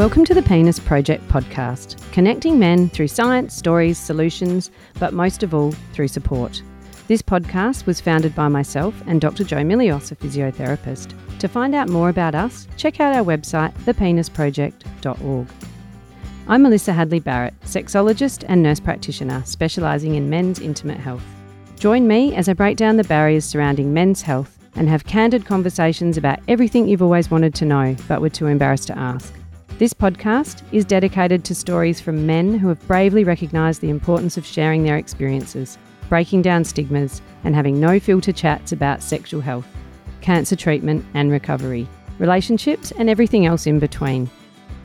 Welcome to the Penis Project podcast, connecting men through science, stories, solutions, but most of all, through support. This podcast was founded by myself and Dr. Joe Milios, a physiotherapist. To find out more about us, check out our website, thepenisproject.org. I'm Melissa Hadley Barrett, sexologist and nurse practitioner specialising in men's intimate health. Join me as I break down the barriers surrounding men's health and have candid conversations about everything you've always wanted to know but were too embarrassed to ask. This podcast is dedicated to stories from men who have bravely recognised the importance of sharing their experiences, breaking down stigmas, and having no filter chats about sexual health, cancer treatment and recovery, relationships, and everything else in between.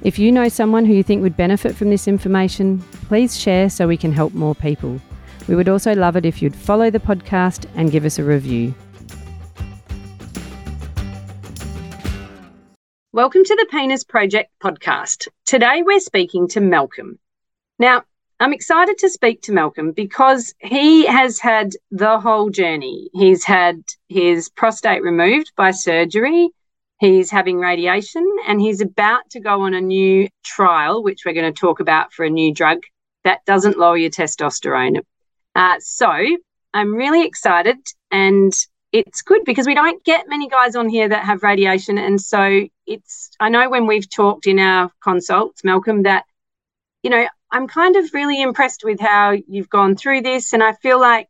If you know someone who you think would benefit from this information, please share so we can help more people. We would also love it if you'd follow the podcast and give us a review. Welcome to the Penis Project podcast. Today we're speaking to Malcolm. Now, I'm excited to speak to Malcolm because he has had the whole journey. He's had his prostate removed by surgery, he's having radiation, and he's about to go on a new trial, which we're going to talk about for a new drug that doesn't lower your testosterone. Uh, so I'm really excited and it's good because we don't get many guys on here that have radiation. And so it's, I know when we've talked in our consults, Malcolm, that, you know, I'm kind of really impressed with how you've gone through this. And I feel like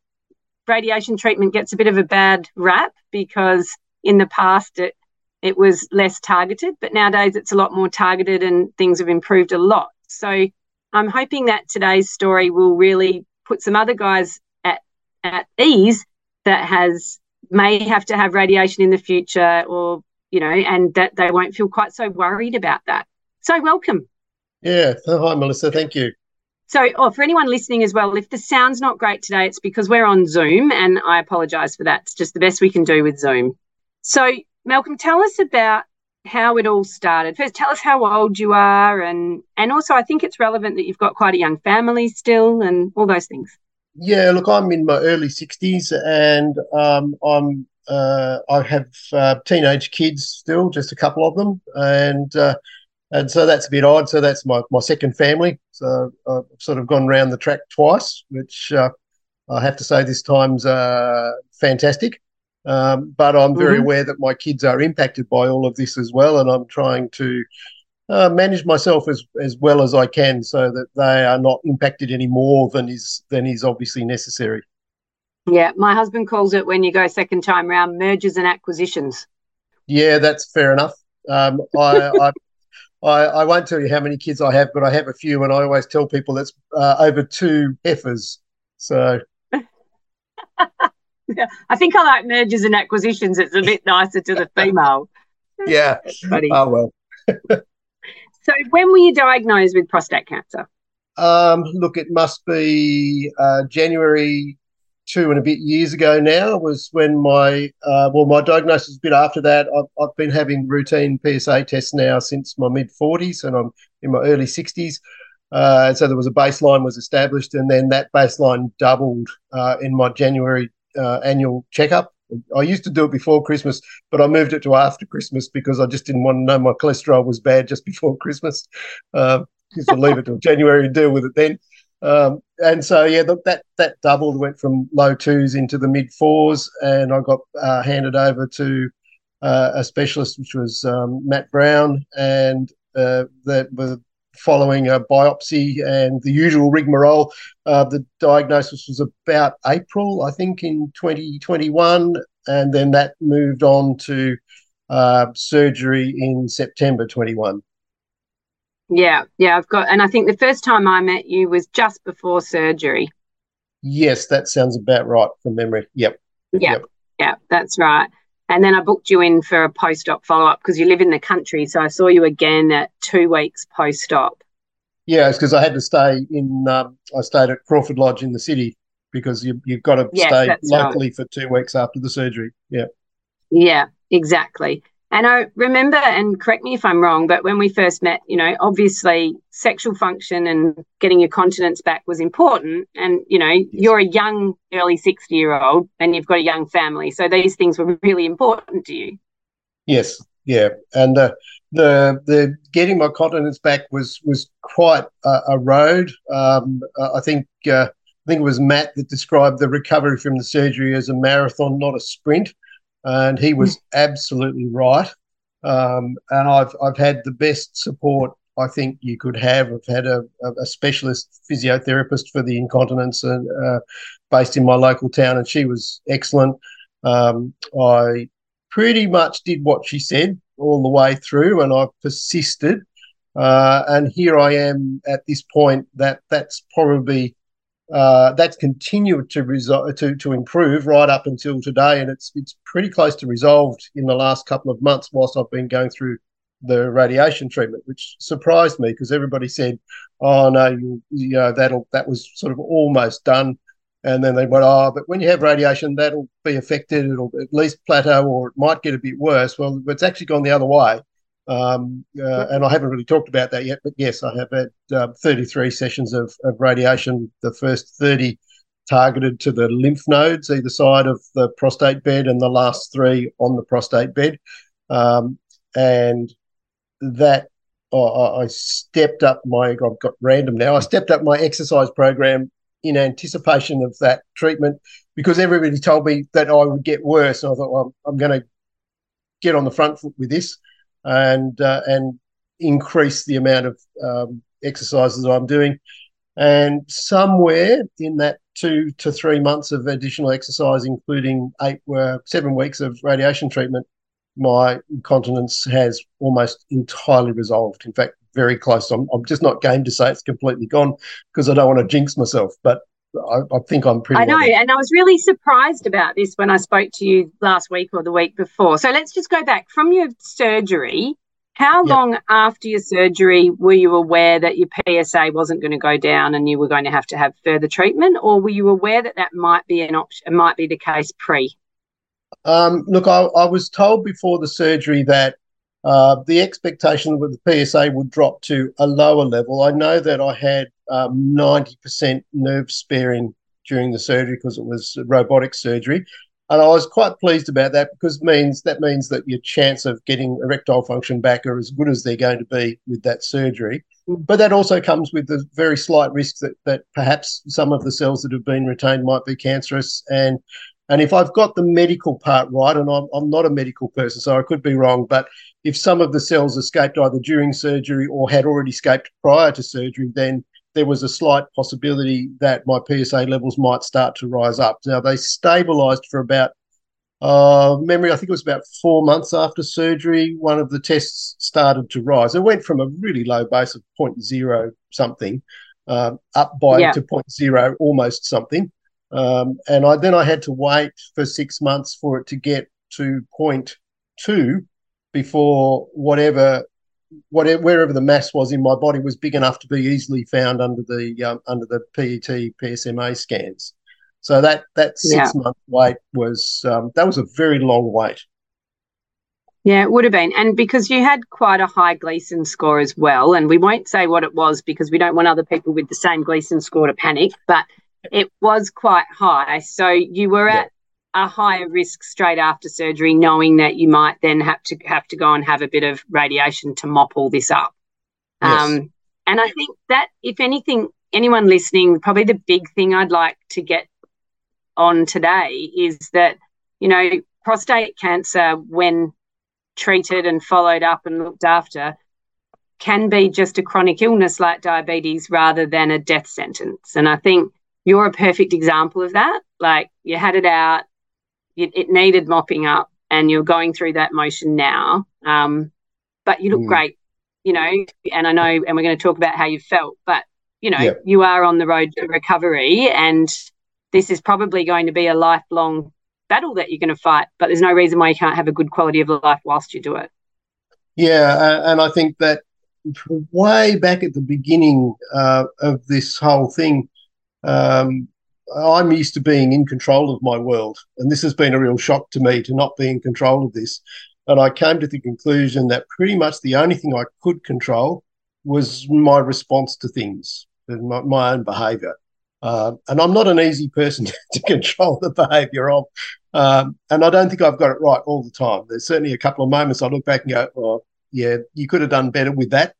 radiation treatment gets a bit of a bad rap because in the past it, it was less targeted, but nowadays it's a lot more targeted and things have improved a lot. So I'm hoping that today's story will really put some other guys at, at ease that has may have to have radiation in the future or you know and that they won't feel quite so worried about that. So welcome. Yeah hi melissa. Thank you. So oh, for anyone listening as well if the sound's not great today it's because we're on zoom and i apologize for that. It's just the best we can do with zoom. So malcolm tell us about how it all started. First tell us how old you are and and also i think it's relevant that you've got quite a young family still and all those things yeah, look, I'm in my early 60s and um, I'm uh, I have uh, teenage kids still, just a couple of them, and uh, and so that's a bit odd. So that's my, my second family. So I've sort of gone around the track twice, which uh, I have to say this time's uh, fantastic. Um, but I'm very mm-hmm. aware that my kids are impacted by all of this as well, and I'm trying to uh, manage myself as as well as I can so that they are not impacted any more than is than is obviously necessary. Yeah, my husband calls it when you go second time round mergers and acquisitions. Yeah, that's fair enough. Um, I, I, I, I won't tell you how many kids I have, but I have a few, and I always tell people that's uh, over two heifers. So. yeah, I think I like mergers and acquisitions. It's a bit nicer to the female. Yeah. Oh well. So, when were you diagnosed with prostate cancer? Um, look, it must be uh, January two and a bit years ago now was when my uh, well my diagnosis was a bit after that. I've, I've been having routine psa tests now since my mid 40s and i'm in my early 60s uh, so there was a baseline was established and then that baseline doubled uh, in my january uh, annual checkup I used to do it before Christmas, but I moved it to after Christmas because I just didn't want to know my cholesterol was bad just before Christmas. Uh, used to leave it till January and deal with it then. Um, and so yeah, that that doubled, went from low twos into the mid fours, and I got uh, handed over to uh, a specialist, which was um, Matt Brown, and uh, that was following a biopsy and the usual rigmarole. Uh, the diagnosis was about April, I think, in 2021, and then that moved on to uh, surgery in September 21. Yeah, yeah, I've got, and I think the first time I met you was just before surgery. Yes, that sounds about right from memory. Yep. Yeah, yep. yeah, that's right. And then I booked you in for a post op follow up because you live in the country. So I saw you again at two weeks post op. Yeah, it's because I had to stay in, um, I stayed at Crawford Lodge in the city because you, you've got to yes, stay locally right. for two weeks after the surgery. Yeah. Yeah, exactly. And I remember, and correct me if I'm wrong, but when we first met, you know, obviously sexual function and getting your continence back was important. And, you know, you're a young, early 60 year old and you've got a young family. So these things were really important to you. Yes. yeah, and the the the getting my continence back was was quite a, a road. Um, I think uh, I think it was Matt that described the recovery from the surgery as a marathon, not a sprint, and he was absolutely right. Um, and I've I've had the best support I think you could have. I've had a, a specialist physiotherapist for the incontinence and uh, based in my local town, and she was excellent. Um, I pretty much did what she said all the way through, and I've persisted. Uh, and here I am at this point that that's probably uh, that's continued to resol- to to improve right up until today, and it's it's pretty close to resolved in the last couple of months whilst I've been going through the radiation treatment, which surprised me because everybody said, "Oh no, you, you know that'll that was sort of almost done," and then they went, "Oh, but when you have radiation, that'll be affected. It'll at least plateau, or it might get a bit worse." Well, it's actually gone the other way, um, uh, and I haven't really talked about that yet. But yes, I have had uh, 33 sessions of, of radiation. The first 30 targeted to the lymph nodes either side of the prostate bed, and the last three on the prostate bed. Um, and that oh, I stepped up my, I've got random now, I stepped up my exercise program in anticipation of that treatment because everybody told me that I would get worse. And I thought, well, I'm going to get on the front foot with this and uh, and increase the amount of um, exercises that I'm doing. And somewhere in that two to three months of additional exercise, including eight, uh, seven weeks of radiation treatment, my incontinence has almost entirely resolved. In fact, very close. I'm, I'm just not game to say it's completely gone because I don't want to jinx myself, but I, I think I'm pretty. I know, well and I was really surprised about this when I spoke to you last week or the week before. So let's just go back from your surgery. How yep. long after your surgery were you aware that your PSA wasn't going to go down and you were going to have to have further treatment, or were you aware that that might be an option? Might be the case pre. Um, look, I, I, was told before the surgery that uh, the expectation that the PSA would drop to a lower level. I know that I had um, 90% nerve sparing during the surgery because it was robotic surgery. And I was quite pleased about that because means that means that your chance of getting erectile function back are as good as they're going to be with that surgery. Mm. But that also comes with the very slight risk that that perhaps some of the cells that have been retained might be cancerous and and if I've got the medical part right, and I'm, I'm not a medical person, so I could be wrong, but if some of the cells escaped either during surgery or had already escaped prior to surgery, then there was a slight possibility that my PSA levels might start to rise up. Now, they stabilized for about, uh, memory, I think it was about four months after surgery, one of the tests started to rise. It went from a really low base of 0.0 something uh, up by yeah. to 0.0 almost something. Um, and I then I had to wait for six months for it to get to point two before whatever whatever wherever the mass was in my body was big enough to be easily found under the um, under the PET PSMA scans. So that that six yeah. month wait was um, that was a very long wait. Yeah, it would have been. And because you had quite a high Gleason score as well, and we won't say what it was because we don't want other people with the same Gleason score to panic, but it was quite high. So you were yeah. at a higher risk straight after surgery, knowing that you might then have to have to go and have a bit of radiation to mop all this up. Yes. Um, and I think that if anything, anyone listening, probably the big thing I'd like to get on today is that, you know, prostate cancer, when treated and followed up and looked after, can be just a chronic illness like diabetes rather than a death sentence. And I think you're a perfect example of that. Like you had it out, it, it needed mopping up, and you're going through that motion now. Um, but you look mm. great, you know. And I know, and we're going to talk about how you felt, but you know, yep. you are on the road to recovery, and this is probably going to be a lifelong battle that you're going to fight. But there's no reason why you can't have a good quality of life whilst you do it. Yeah, uh, and I think that way back at the beginning uh, of this whole thing, um, I'm used to being in control of my world, and this has been a real shock to me to not be in control of this. And I came to the conclusion that pretty much the only thing I could control was my response to things, my, my own behaviour. Uh, and I'm not an easy person to control the behaviour of. Um, and I don't think I've got it right all the time. There's certainly a couple of moments I look back and go, well, yeah, you could have done better with that.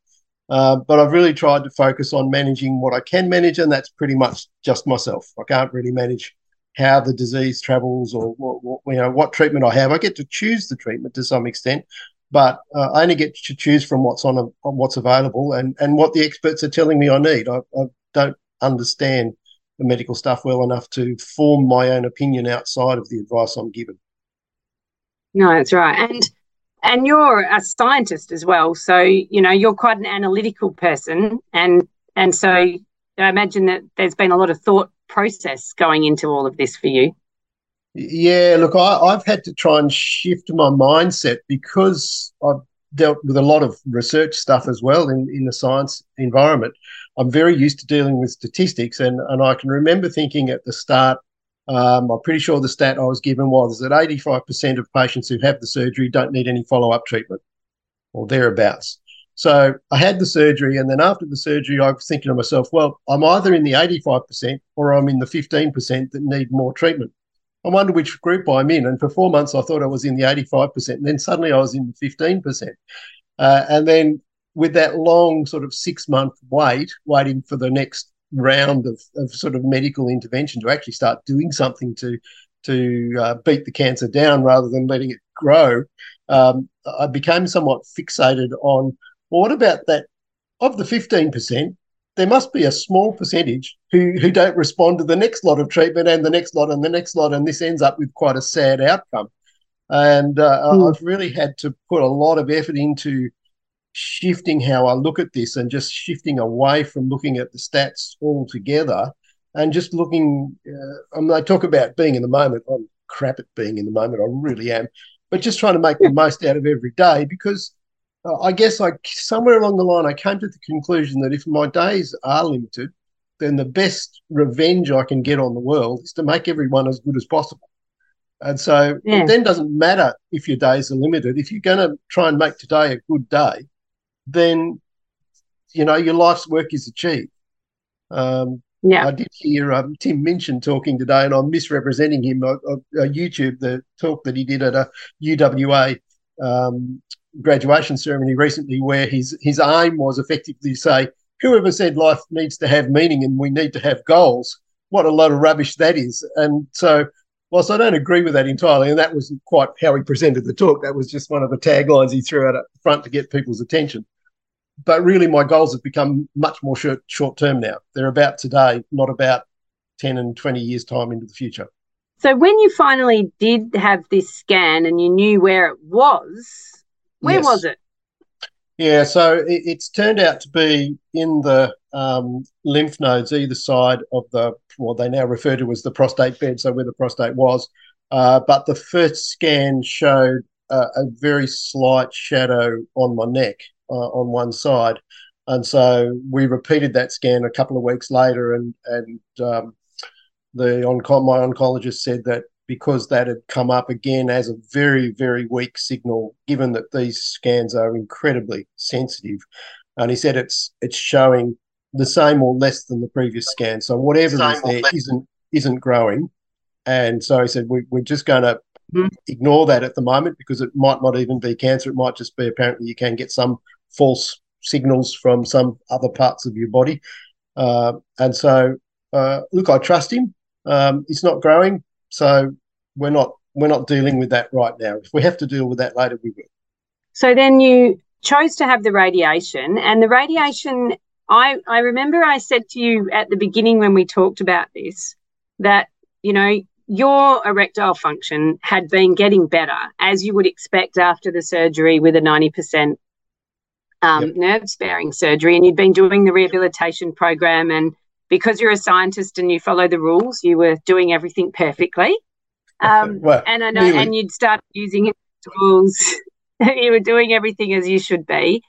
Uh, but I've really tried to focus on managing what I can manage, and that's pretty much just myself. I can't really manage how the disease travels or what, what, you know what treatment I have. I get to choose the treatment to some extent, but uh, I only get to choose from what's on, a, on, what's available and and what the experts are telling me I need. I, I don't understand the medical stuff well enough to form my own opinion outside of the advice I'm given. No, that's right, and and you're a scientist as well so you know you're quite an analytical person and and so i imagine that there's been a lot of thought process going into all of this for you. Yeah look I, have had to try and shift my mindset because i've dealt with a lot of research stuff as well in, in the science environment. I'm very used to dealing with statistics and, and i can remember thinking at the start um, I'm pretty sure the stat I was given was that 85% of patients who have the surgery don't need any follow up treatment or thereabouts. So I had the surgery, and then after the surgery, I was thinking to myself, well, I'm either in the 85% or I'm in the 15% that need more treatment. I wonder which group I'm in. And for four months, I thought I was in the 85%. And then suddenly I was in the 15%. Uh, and then with that long sort of six month wait, waiting for the next round of, of sort of medical intervention to actually start doing something to to uh, beat the cancer down rather than letting it grow, um, I became somewhat fixated on well, what about that of the fifteen percent? There must be a small percentage who who don't respond to the next lot of treatment and the next lot and the next lot, and this ends up with quite a sad outcome. And uh, mm. I've really had to put a lot of effort into shifting how I look at this and just shifting away from looking at the stats altogether and just looking. Uh, I, mean, I talk about being in the moment. I'm crap at being in the moment. I really am. But just trying to make the most out of every day because uh, I guess I somewhere along the line I came to the conclusion that if my days are limited, then the best revenge I can get on the world is to make everyone as good as possible. And so yeah. it then doesn't matter if your days are limited. If you're going to try and make today a good day, then you know your life's work is achieved. Um, yeah, I did hear um, Tim Minchin talking today, and I'm misrepresenting him. I, I, YouTube the talk that he did at a UWA um, graduation ceremony recently, where his his aim was effectively to say, whoever said life needs to have meaning and we need to have goals, what a load of rubbish that is. And so whilst I don't agree with that entirely, and that wasn't quite how he presented the talk, that was just one of the taglines he threw out at the front to get people's attention but really my goals have become much more short short term now. They're about today, not about 10 and 20 years time into the future. So when you finally did have this scan and you knew where it was, where yes. was it? Yeah, so it, it's turned out to be in the um, lymph nodes either side of the, what they now refer to as the prostate bed, so where the prostate was. Uh, but the first scan showed uh, a very slight shadow on my neck on one side. And so we repeated that scan a couple of weeks later, and and um, the onco- my oncologist said that because that had come up again as a very very weak signal, given that these scans are incredibly sensitive, and he said it's it's showing the same or less than the previous scan. So whatever is there isn't isn't growing, and so he said we, we're just going to mm-hmm. ignore that at the moment because it might not even be cancer. It might just be apparently you can get some false signals from some other parts of your body. Uh, and so, uh, look, I trust him. Um, it's not growing, so we're not we're not dealing with that right now. If we have to deal with that later, we will. So then you chose to have the radiation, and the radiation. I I remember I said to you at the beginning when we talked about this that you know your erectile function had been getting better as you would expect after the surgery with a 90% um, yep. nerve sparing surgery and you'd been doing the rehabilitation program and because you're a scientist and you follow the rules you were doing everything perfectly um, well, and i know really. and you'd start using tools you were doing everything as you should be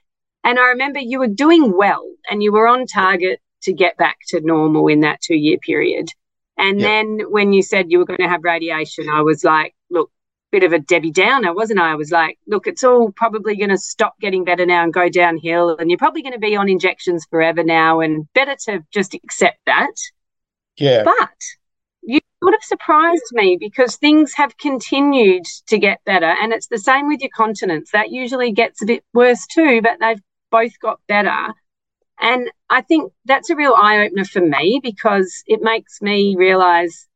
and i remember you were doing well and you were on target to get back to normal in that two year period and yep. then when you said you were going to have radiation i was like look bit of a Debbie Downer, wasn't I? I was like, look, it's all probably going to stop getting better now and go downhill, and you're probably going to be on injections forever now, and better to just accept that. Yeah. But you would have surprised me because things have continued to get better. And it's the same with your continence. That usually gets a bit worse too, but they've both got better. And I think that's a real eye opener for me because it makes me realize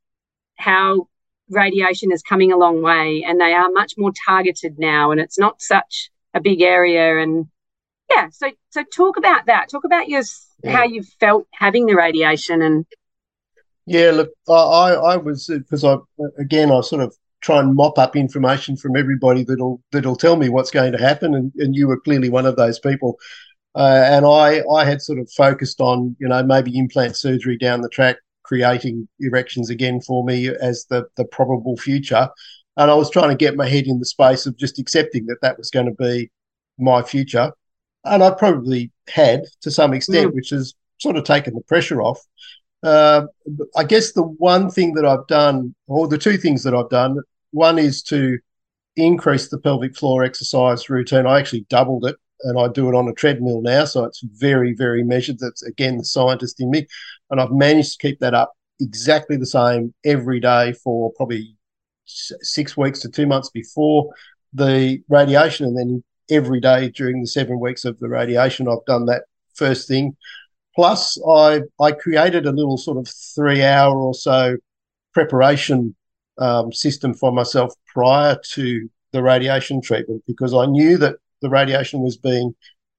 how radiation is coming a long way and they are much more targeted now and it's not such a big area and yeah so so talk about that talk about your yeah. how you felt having the radiation and yeah look i i was because i again i sort of try and mop up information from everybody that'll that'll tell me what's going to happen and, and you were clearly one of those people uh, and I, I had sort of focused on, you know, maybe implant surgery down the track, creating erections again for me as the, the probable future. And I was trying to get my head in the space of just accepting that that was going to be my future. And I probably had to some extent, mm. which has sort of taken the pressure off. Uh, I guess the one thing that I've done, or the two things that I've done, one is to increase the pelvic floor exercise routine. I actually doubled it and I do it on a treadmill now. So it's very, very measured. That's again the scientist in me. And I've managed to keep that up exactly the same every day for probably six weeks to two months before the radiation. And then every day during the seven weeks of the radiation, I've done that first thing. Plus, I, I created a little sort of three hour or so preparation um, system for myself prior to the radiation treatment because I knew that the radiation was being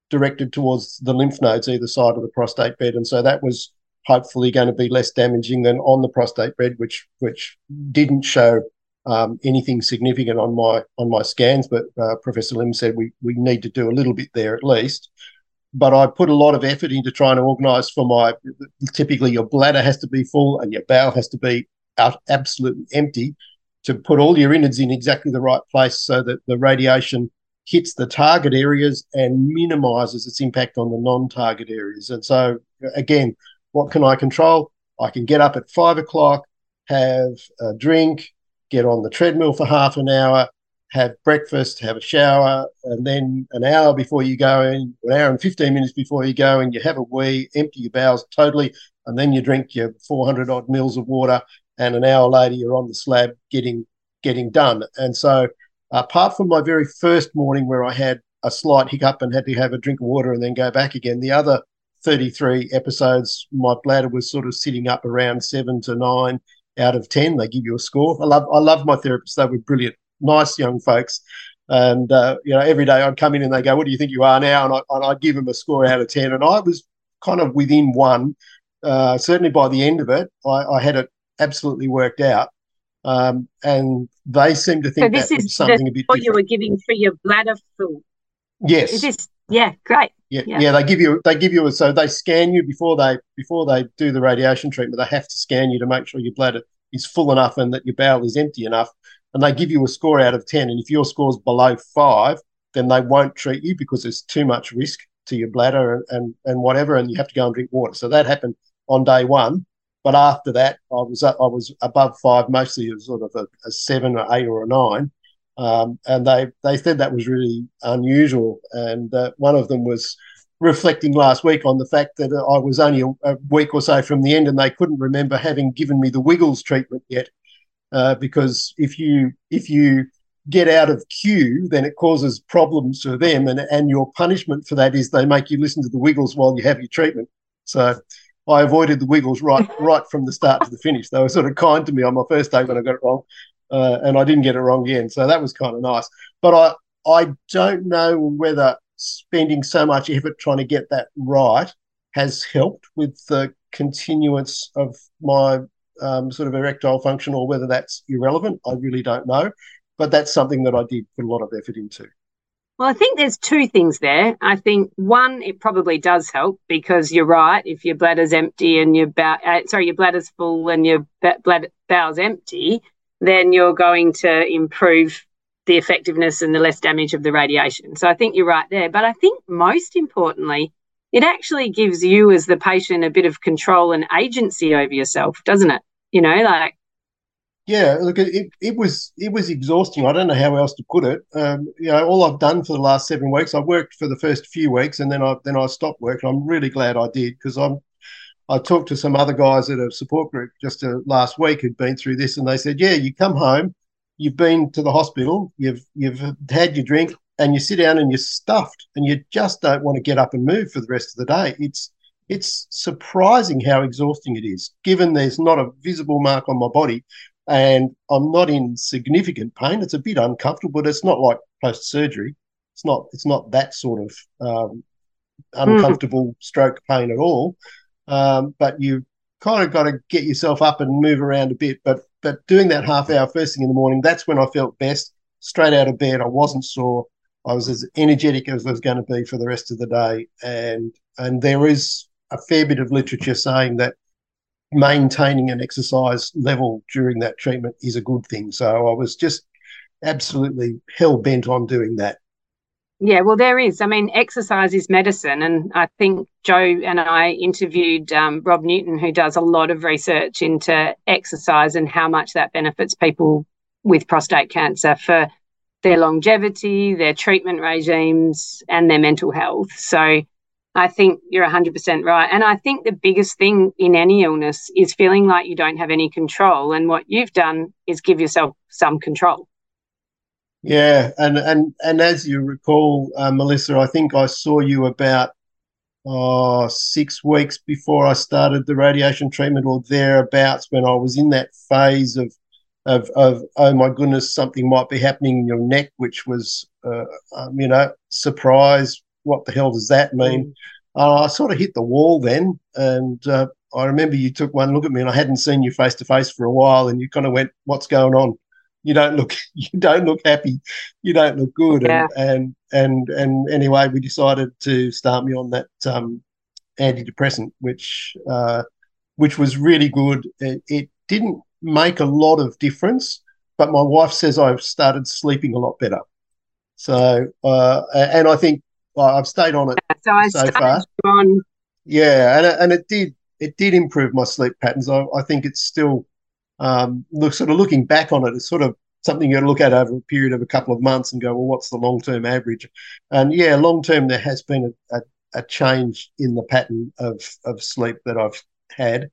directed towards the lymph nodes either side of the prostate bed, and so that was hopefully going to be less damaging than on the prostate bed, which which didn't show um, anything significant on my on my scans. But uh, Professor Lim said we we need to do a little bit there at least. But I put a lot of effort into trying to organise for my. Typically, your bladder has to be full and your bowel has to be out absolutely empty to put all your innards in exactly the right place so that the radiation hits the target areas and minimizes its impact on the non-target areas. And so, again, what can I control? I can get up at five o'clock, have a drink, get on the treadmill for half an hour, have breakfast, have a shower, and then an hour before you go in, an hour and 15 minutes before you go in, you have a wee, empty your bowels totally, and then you drink your 400 odd mils of water, and an hour later you're on the slab getting getting done. And so apart from my very first morning where I had a slight hiccup and had to have a drink of water and then go back again, the other 33 episodes, my bladder was sort of sitting up around seven to nine out of 10. They give you a score. I love, I love my therapists. They were brilliant, nice young folks. And, uh, you know, every day I'd come in and they go, what do you think you are now? And, I, and I'd give them a score out of 10. And I was kind of within one. Uh, certainly by the end of it, I, I had it absolutely worked out. Um, and they seem to think so this is something a bit what different. you were giving for your bladder full. Yes. Is this yeah, great. Yeah, yeah, yeah, They give you they give you a, so they scan you before they before they do the radiation treatment. They have to scan you to make sure your bladder is full enough and that your bowel is empty enough. And they give you a score out of ten. And if your score's below five, then they won't treat you because there's too much risk to your bladder and, and, and whatever, and you have to go and drink water. So that happened on day one. But after that, I was I was above five, mostly It was sort of a, a seven or eight or a nine, um, and they they said that was really unusual. And uh, one of them was reflecting last week on the fact that I was only a, a, week or so from the end, and they couldn't remember having given me the Wiggles treatment yet, uh, because if you if you get out of queue, then it causes problems for them, and and your punishment for that is they make you listen to the Wiggles while you have your treatment. So I avoided the wiggles right right from the start to the finish. They were sort of kind to me on my first day when I got it wrong, uh, and I didn't get it wrong again. So that was kind of nice. But I I don't know whether spending so much effort trying to get that right has helped with the continuance of my um, sort of erectile function, or whether that's irrelevant. I really don't know. But that's something that I did put a lot of effort into. Well, I think there's two things there. I think one, it probably does help because you're right. If your bladder's empty and your bow, uh, sorry, your bladder's full and your bladder bowel's empty, then you're going to improve the effectiveness and the less damage of the radiation. So I think you're right there. But I think most importantly, it actually gives you as the patient a bit of control and agency over yourself, doesn't it? You know, like yeah, look, it, it was it was exhausting. I don't know how else to put it. Um, you know, all I've done for the last seven weeks, I worked for the first few weeks, and then I then I stopped work. I'm really glad I did because I'm I talked to some other guys at a support group just uh, last week who'd been through this, and they said, "Yeah, you come home, you've been to the hospital, you've you've had your drink, and you sit down and you're stuffed, and you just don't want to get up and move for the rest of the day. It's it's surprising how exhausting it is, given there's not a visible mark on my body, and I'm not in significant pain. It's a bit uncomfortable, but it's not like post surgery. It's not it's not that sort of um, hmm. uncomfortable mm. stroke pain at all. Um, but you kind of got to get yourself up and move around a bit. But but doing that half hour first thing in the morning, that's when I felt best. Straight out of bed, I wasn't sore. I was as energetic as I was going to be for the rest of the day. And and there is a fair bit of literature saying that maintaining an exercise level during that treatment is a good thing. So I was just absolutely hell bent on doing that. Yeah, well, there is. I mean, exercise is medicine. And I think Joe and I interviewed um, Rob Newton, who does a lot of research into exercise and how much that benefits people with prostate cancer for their longevity, their treatment regimes, and their mental health. So I think you're 100% right. And I think the biggest thing in any illness is feeling like you don't have any control. And what you've done is give yourself some control. Yeah, and and and as you recall, uh, Melissa, I think I saw you about oh, six weeks before I started the radiation treatment, or thereabouts, when I was in that phase of of of oh my goodness, something might be happening in your neck, which was uh, um, you know surprise. What the hell does that mean? Mm. Uh, I sort of hit the wall then, and uh, I remember you took one look at me, and I hadn't seen you face to face for a while, and you kind of went, "What's going on?" You don't look you don't look happy. You don't look good. Yeah. and, and and and anyway we decided to start me on that um, antidepressant which uh, which was really good. It, it, didn't make a lot of difference but my wife says i've started sleeping a lot better. So uh, and i think i've stayed on it so, I so far. on yeah and, and it did it did improve my sleep patterns. I, I think it's still um, look, sort of looking back on it, it's sort of something you look at over a period of a couple of months and go, well, what's the long term average? And yeah, long term, there has been a, a, a, change in the pattern of, of sleep that I've had.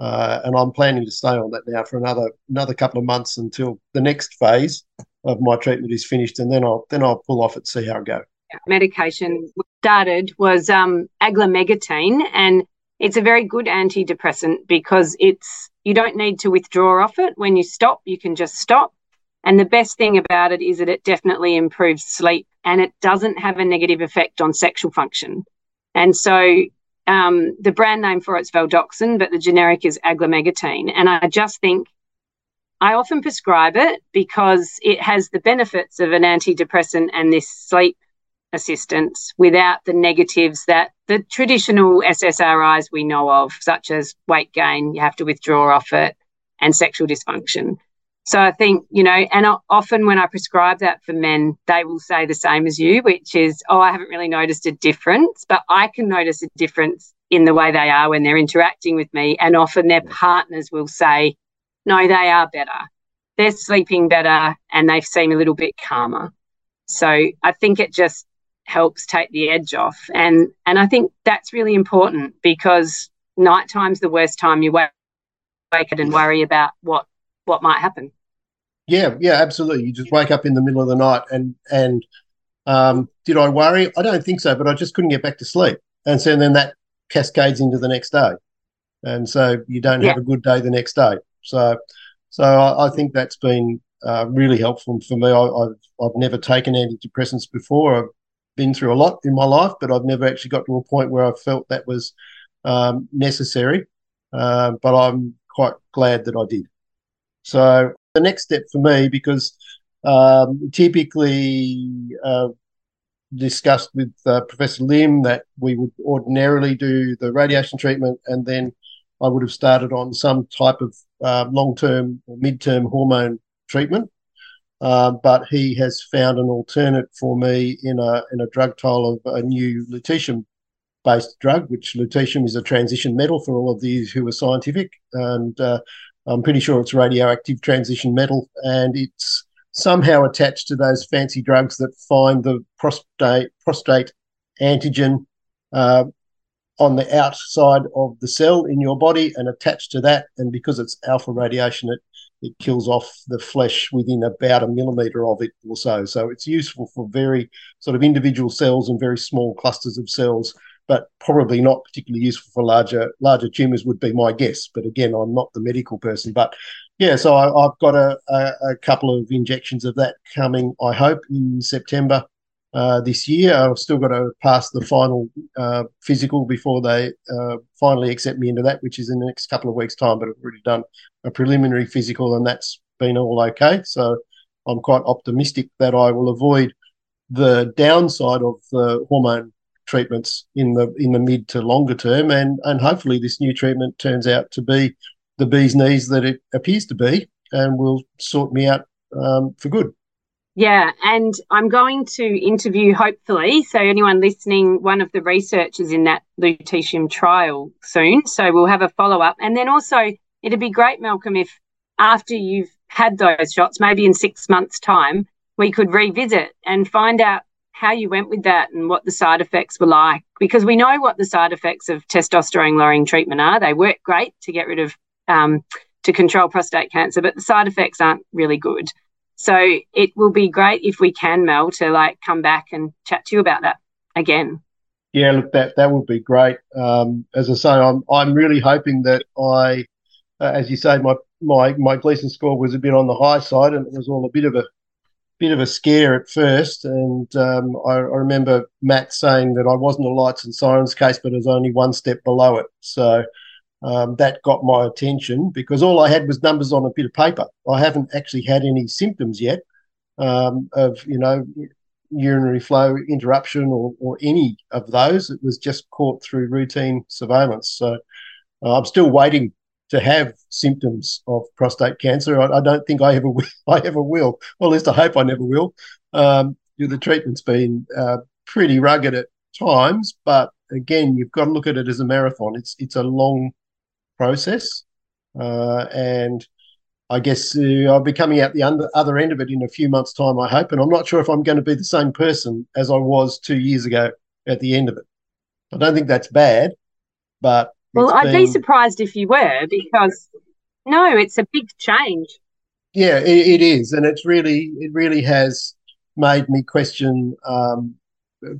Uh, and I'm planning to stay on that now for another another couple of months until the next phase of my treatment is finished, and then I'll then I'll pull off it, see how I go. Medication started was um, agomelatine, and it's a very good antidepressant because it's you don't need to withdraw off it. When you stop, you can just stop. And the best thing about it is that it definitely improves sleep and it doesn't have a negative effect on sexual function. And so um, the brand name for it's Valdoxan, but the generic is agomelatine. And I just think I often prescribe it because it has the benefits of an antidepressant and this sleep assistance without the negatives that the traditional SSRIs we know of, such as weight gain, you have to withdraw off it, and sexual dysfunction. So I think, you know, and often when I prescribe that for men, they will say the same as you, which is, oh, I haven't really noticed a difference, but I can notice a difference in the way they are when they're interacting with me. And often their partners will say, no, they are better. They're sleeping better and they seem a little bit calmer. So I think it just helps take the edge off. And and I think that's really important because nighttime's the worst time you wake wake up and worry about what what might happen. Yeah, yeah, absolutely. You just wake up in the middle of the night and and um, did I worry? I don't think so, but I just couldn't get back to sleep. And so then that cascades into the next day. And so you don't yeah. have a good day the next day. So so I, I think that's been uh, really helpful for me. I, have I've never taken antidepressants before. Been through a lot in my life, but I've never actually got to a point where I felt that was um, necessary. Uh, but I'm quite glad that I did. So the next step for me, because um, typically uh, discussed with uh, Professor Lim that we would ordinarily do the radiation treatment and then I would have started on some type of uh, long-term or mid-term hormone treatment. Uh, but he has found an alternate for me in a in a drug trial of a new lutetium based drug, which lutetium is a transition metal for all of these who are scientific, and uh, I'm pretty sure it's radioactive transition metal, and it's somehow attached to those fancy drugs that find the prostate prostate antigen uh, on the outside of the cell in your body and attached to that. And because it's alpha radiation, it it kills off the flesh within about a millimeter of it or so. So it's useful for very sort of individual cells and very small clusters of cells, but probably not particularly useful for larger larger tumors. Would be my guess. But again, I'm not the medical person. But yeah, so I, have got a, a, a couple of injections of that coming. I hope in September uh, this year. I've still got to pass the final uh, physical before they uh, finally accept me into that, which is in the next couple of weeks' time. But I've already done a preliminary physical, and that's been all okay. So I'm quite optimistic that I will avoid the downside of the hormone treatments in the in the mid to longer term, and and hopefully this new treatment turns out to be the bee's knees that it appears to be, and will sort me out um, for good. Yeah, and I'm going to interview, hopefully, so anyone listening, one of the researchers in that lutetium trial soon. So we'll have a follow up. And then also, it'd be great, Malcolm, if after you've had those shots, maybe in six months' time, we could revisit and find out how you went with that and what the side effects were like. Because we know what the side effects of testosterone lowering treatment are. They work great to get rid of, um, to control prostate cancer, but the side effects aren't really good. So it will be great if we can, Mel, to like come back and chat to you about that again. Yeah, look, that that would be great. Um, as I say, I'm I'm really hoping that I, uh, as you say, my my my Gleason score was a bit on the high side, and it was all a bit of a bit of a scare at first. And um, I, I, remember Matt saying that I wasn't a lights and sirens case, but it was only one step below it. So um, that got my attention because all I had was numbers on a bit of paper. I haven't actually had any symptoms yet um, of, you know, urinary flow interruption or, or any of those. It was just caught through routine surveillance. So uh, I'm still waiting to have symptoms of prostate cancer. I, I, don't think I ever will. I ever will. Well, at least I hope I never will. Um, the treatment's been uh, pretty rugged at times, but again, you've got to look at it as a marathon. It's it's a long process. Uh, and I guess uh, I'll be coming out the under, other end of it in a few months' time, I hope. And I'm not sure if I'm going to be the same person as I was two years ago at the end of it. I don't think that's bad, but. Well, I'd been... be surprised if you were because no, it's a big change. Yeah, it, it is. And it's really, it really has made me question, um,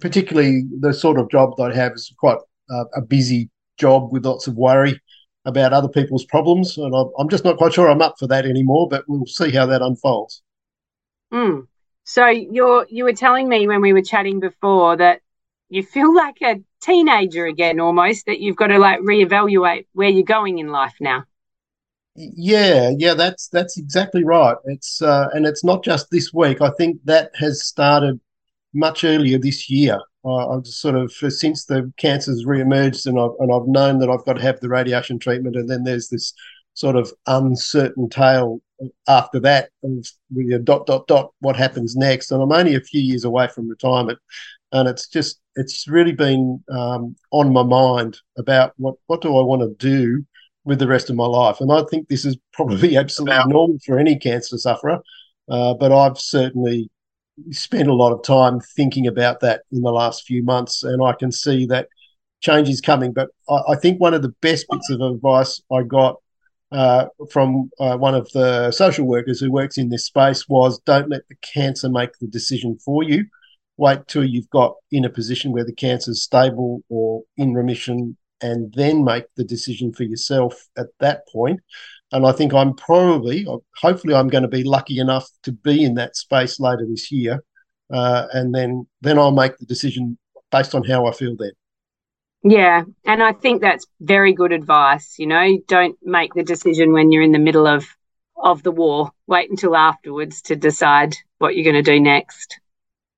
particularly the sort of job that I have is quite uh, a busy job with lots of worry about other people's problems. And I'm just not quite sure I'm up for that anymore, but we'll see how that unfolds. Mm. So you're you were telling me when we were chatting before that you feel like a teenager again almost that you've got to like reevaluate where you're going in life now. Yeah, yeah, that's that's exactly right. It's uh, and it's not just this week. I think that has started much earlier this year. I've just sort of since the cancer's re-emerged and I've and I've known that I've got to have the radiation treatment, and then there's this sort of uncertain tale after that of you dot dot dot what happens next. And I'm only a few years away from retirement, and it's just it's really been um, on my mind about what what do I want to do with the rest of my life. And I think this is probably absolutely normal for any cancer sufferer, uh, but I've certainly spent a lot of time thinking about that in the last few months, and I can see that change is coming. But I, I think one of the best bits of advice I got uh, from uh, one of the social workers who works in this space was don't let the cancer make the decision for you. Wait till you've got in a position where the cancer is stable or in remission, and then make the decision for yourself at that point. And I think I'm probably, hopefully, I'm going to be lucky enough to be in that space later this year, uh, and then then I'll make the decision based on how I feel then. Yeah, and I think that's very good advice. You know, don't make the decision when you're in the middle of of the war. Wait until afterwards to decide what you're going to do next.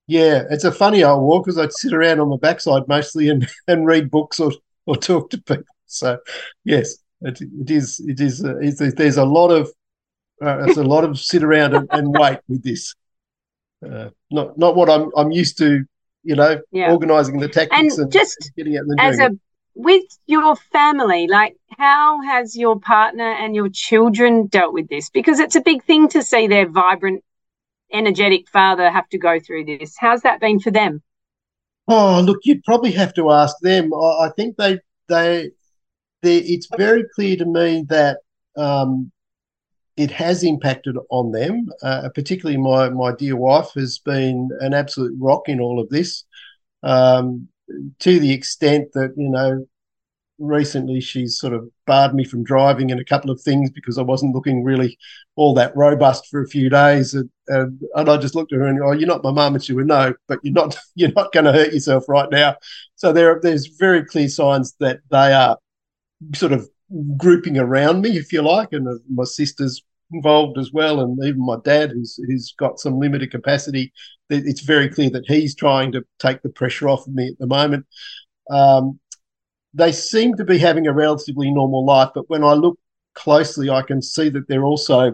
Yeah, it's a funny old war because I'd sit around on the backside mostly and, and read books or, or talk to people. So, yes, it, it is. It is. Uh, it's, there's a lot of. Uh, there's a lot of sit around and, and wait with this. Uh, not not what I'm I'm used to. You know, yeah. organising the tactics and, and just getting out and as a with your family. Like, how has your partner and your children dealt with this? Because it's a big thing to see their vibrant, energetic father have to go through this. How's that been for them? Oh, look, you'd probably have to ask them. I, I think they they, it's very clear to me that um, it has impacted on them. Uh, particularly, my my dear wife has been an absolute rock in all of this, um, to the extent that you know recently she's sort of barred me from driving in a couple of things because I wasn't looking really all that robust for a few days. And, and, and I just looked at her and, oh, you're not my mum. And she would know, but you're not, you're not going to hurt yourself right now. So there, there's very clear signs that they are sort of grouping around me, if you like. And uh, my sister's involved as well. And even my dad, who's, who's got some limited capacity, it's very clear that he's trying to take the pressure off of me at the moment. Um, they seem to be having a relatively normal life, but when I look closely, I can see that they're also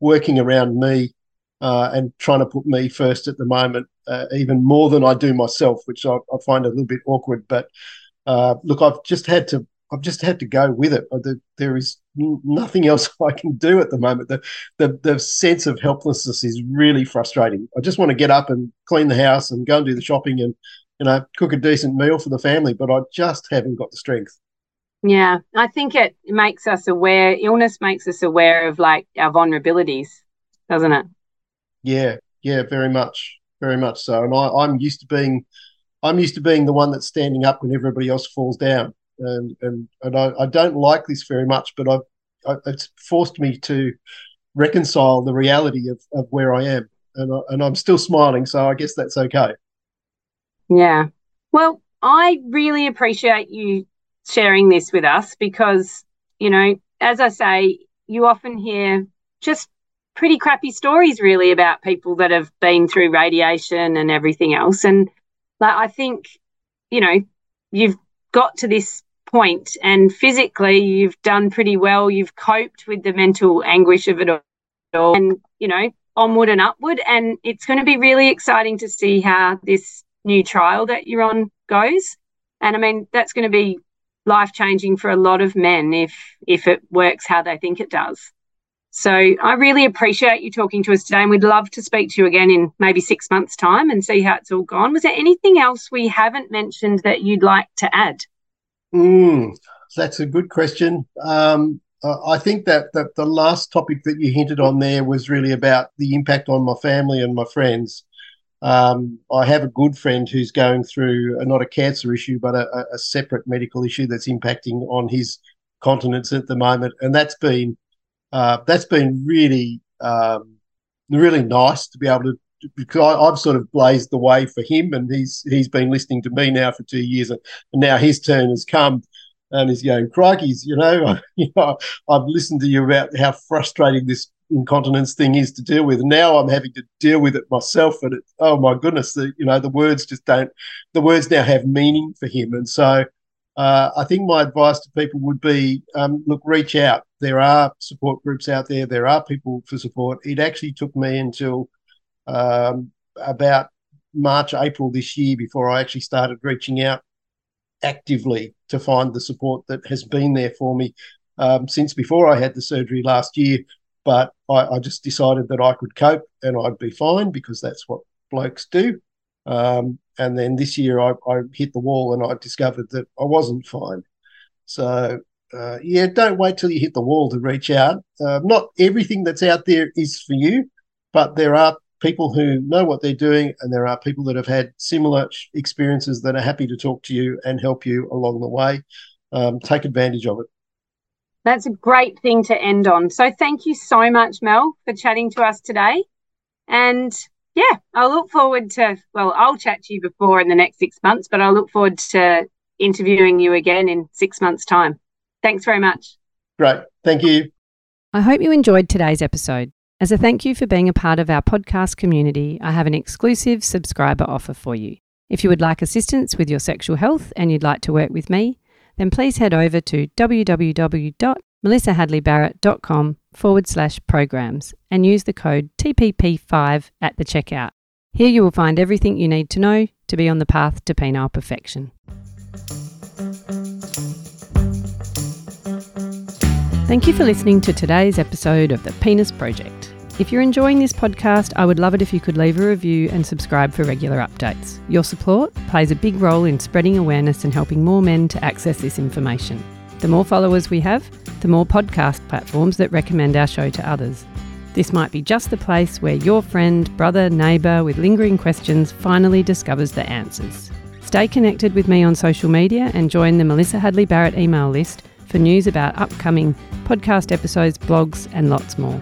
working around me uh, and trying to put me first at the moment, uh, even more than I do myself, which I, I find a little bit awkward. But uh, look, I've just had to. I've just had to go with it. There is nothing else I can do at the moment. The, the the sense of helplessness is really frustrating. I just want to get up and clean the house and go and do the shopping and you know, cook a decent meal for the family, but I just haven't got the strength. Yeah, I think it makes us aware, illness makes us aware of like our vulnerabilities, doesn't it? Yeah, yeah, very much, very much so. And I, I'm used to being, I'm used to being the one that's standing up when everybody else falls down. And, and, and I, I don't like this very much, but I've, I, it's forced me to reconcile the reality of, of where I am. And, I, and I'm still smiling, so I guess that's okay. Yeah. Well, I really appreciate you sharing this with us because, you know, as I say, you often hear just pretty crappy stories really about people that have been through radiation and everything else. And like I think, you know, you've got to this point and physically you've done pretty well. You've coped with the mental anguish of it all and, you know, onward and upward. And it's going to be really exciting to see how this new trial that you're on goes. And I mean, that's going to be life changing for a lot of men if if it works how they think it does. So I really appreciate you talking to us today, and we'd love to speak to you again in maybe six months' time and see how it's all gone. Was there anything else we haven't mentioned that you'd like to add? Mm, that's a good question. Um, I think that, that the last topic that you hinted on there was really about the impact on my family and my friends. Um, I have a good friend who's going through a, not a cancer issue, but a, a, separate medical issue that's impacting on his continence at the moment, and that's been uh, that's been really um, really nice to be able to because I, have sort of blazed the way for him, and he's he's been listening to me now for two years, and, now his turn has come, and he's going, "Crikey's, you know, you know, I've listened to you about how frustrating this incontinence thing is to deal with. Now I'm having to deal with it myself, and it, oh my goodness, the you know the words just don't. The words now have meaning for him, and so uh, I think my advice to people would be: um, look, reach out. There are support groups out there. There are people for support. It actually took me until um, about March, April this year before I actually started reaching out actively to find the support that has been there for me um, since before I had the surgery last year. But I, I, just decided that I could cope and I'd be fine because that's what blokes do. Um, and then this year I, I, hit the wall and I discovered that I wasn't fine. So, uh, yeah, don't wait till you hit the wall to reach out. Uh, not everything that's out there is for you, but there are people who know what they're doing and there are people that have had similar experiences that are happy to talk to you and help you along the way. Um, take advantage of it. That's a great thing to end on. So thank you so much, Mal, for chatting to us today. And yeah, I look forward to, well, I'll chat to you before in the next six months, but I look forward to interviewing you again in six months' time. Thanks very much. Great. Thank you. I hope you enjoyed today's episode. As a thank you for being a part of our podcast community, I have an exclusive subscriber offer for you. If you would like assistance with your sexual health and you'd like to work with me, then please head over to www.melissahadleybarrett.com forward slash programs and use the code TPP5 at the checkout. Here you will find everything you need to know to be on the path to penile perfection. Thank you for listening to today's episode of The Penis Project. If you're enjoying this podcast, I would love it if you could leave a review and subscribe for regular updates. Your support plays a big role in spreading awareness and helping more men to access this information. The more followers we have, the more podcast platforms that recommend our show to others. This might be just the place where your friend, brother, neighbour with lingering questions finally discovers the answers. Stay connected with me on social media and join the Melissa Hadley Barrett email list for news about upcoming podcast episodes, blogs, and lots more.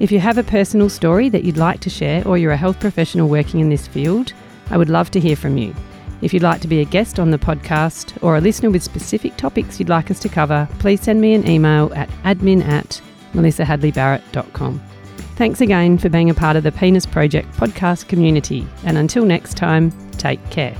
If you have a personal story that you'd like to share or you're a health professional working in this field, I would love to hear from you. If you'd like to be a guest on the podcast or a listener with specific topics you'd like us to cover, please send me an email at admin at melissahadleybarrett.com. Thanks again for being a part of the Penis Project podcast community, and until next time, take care.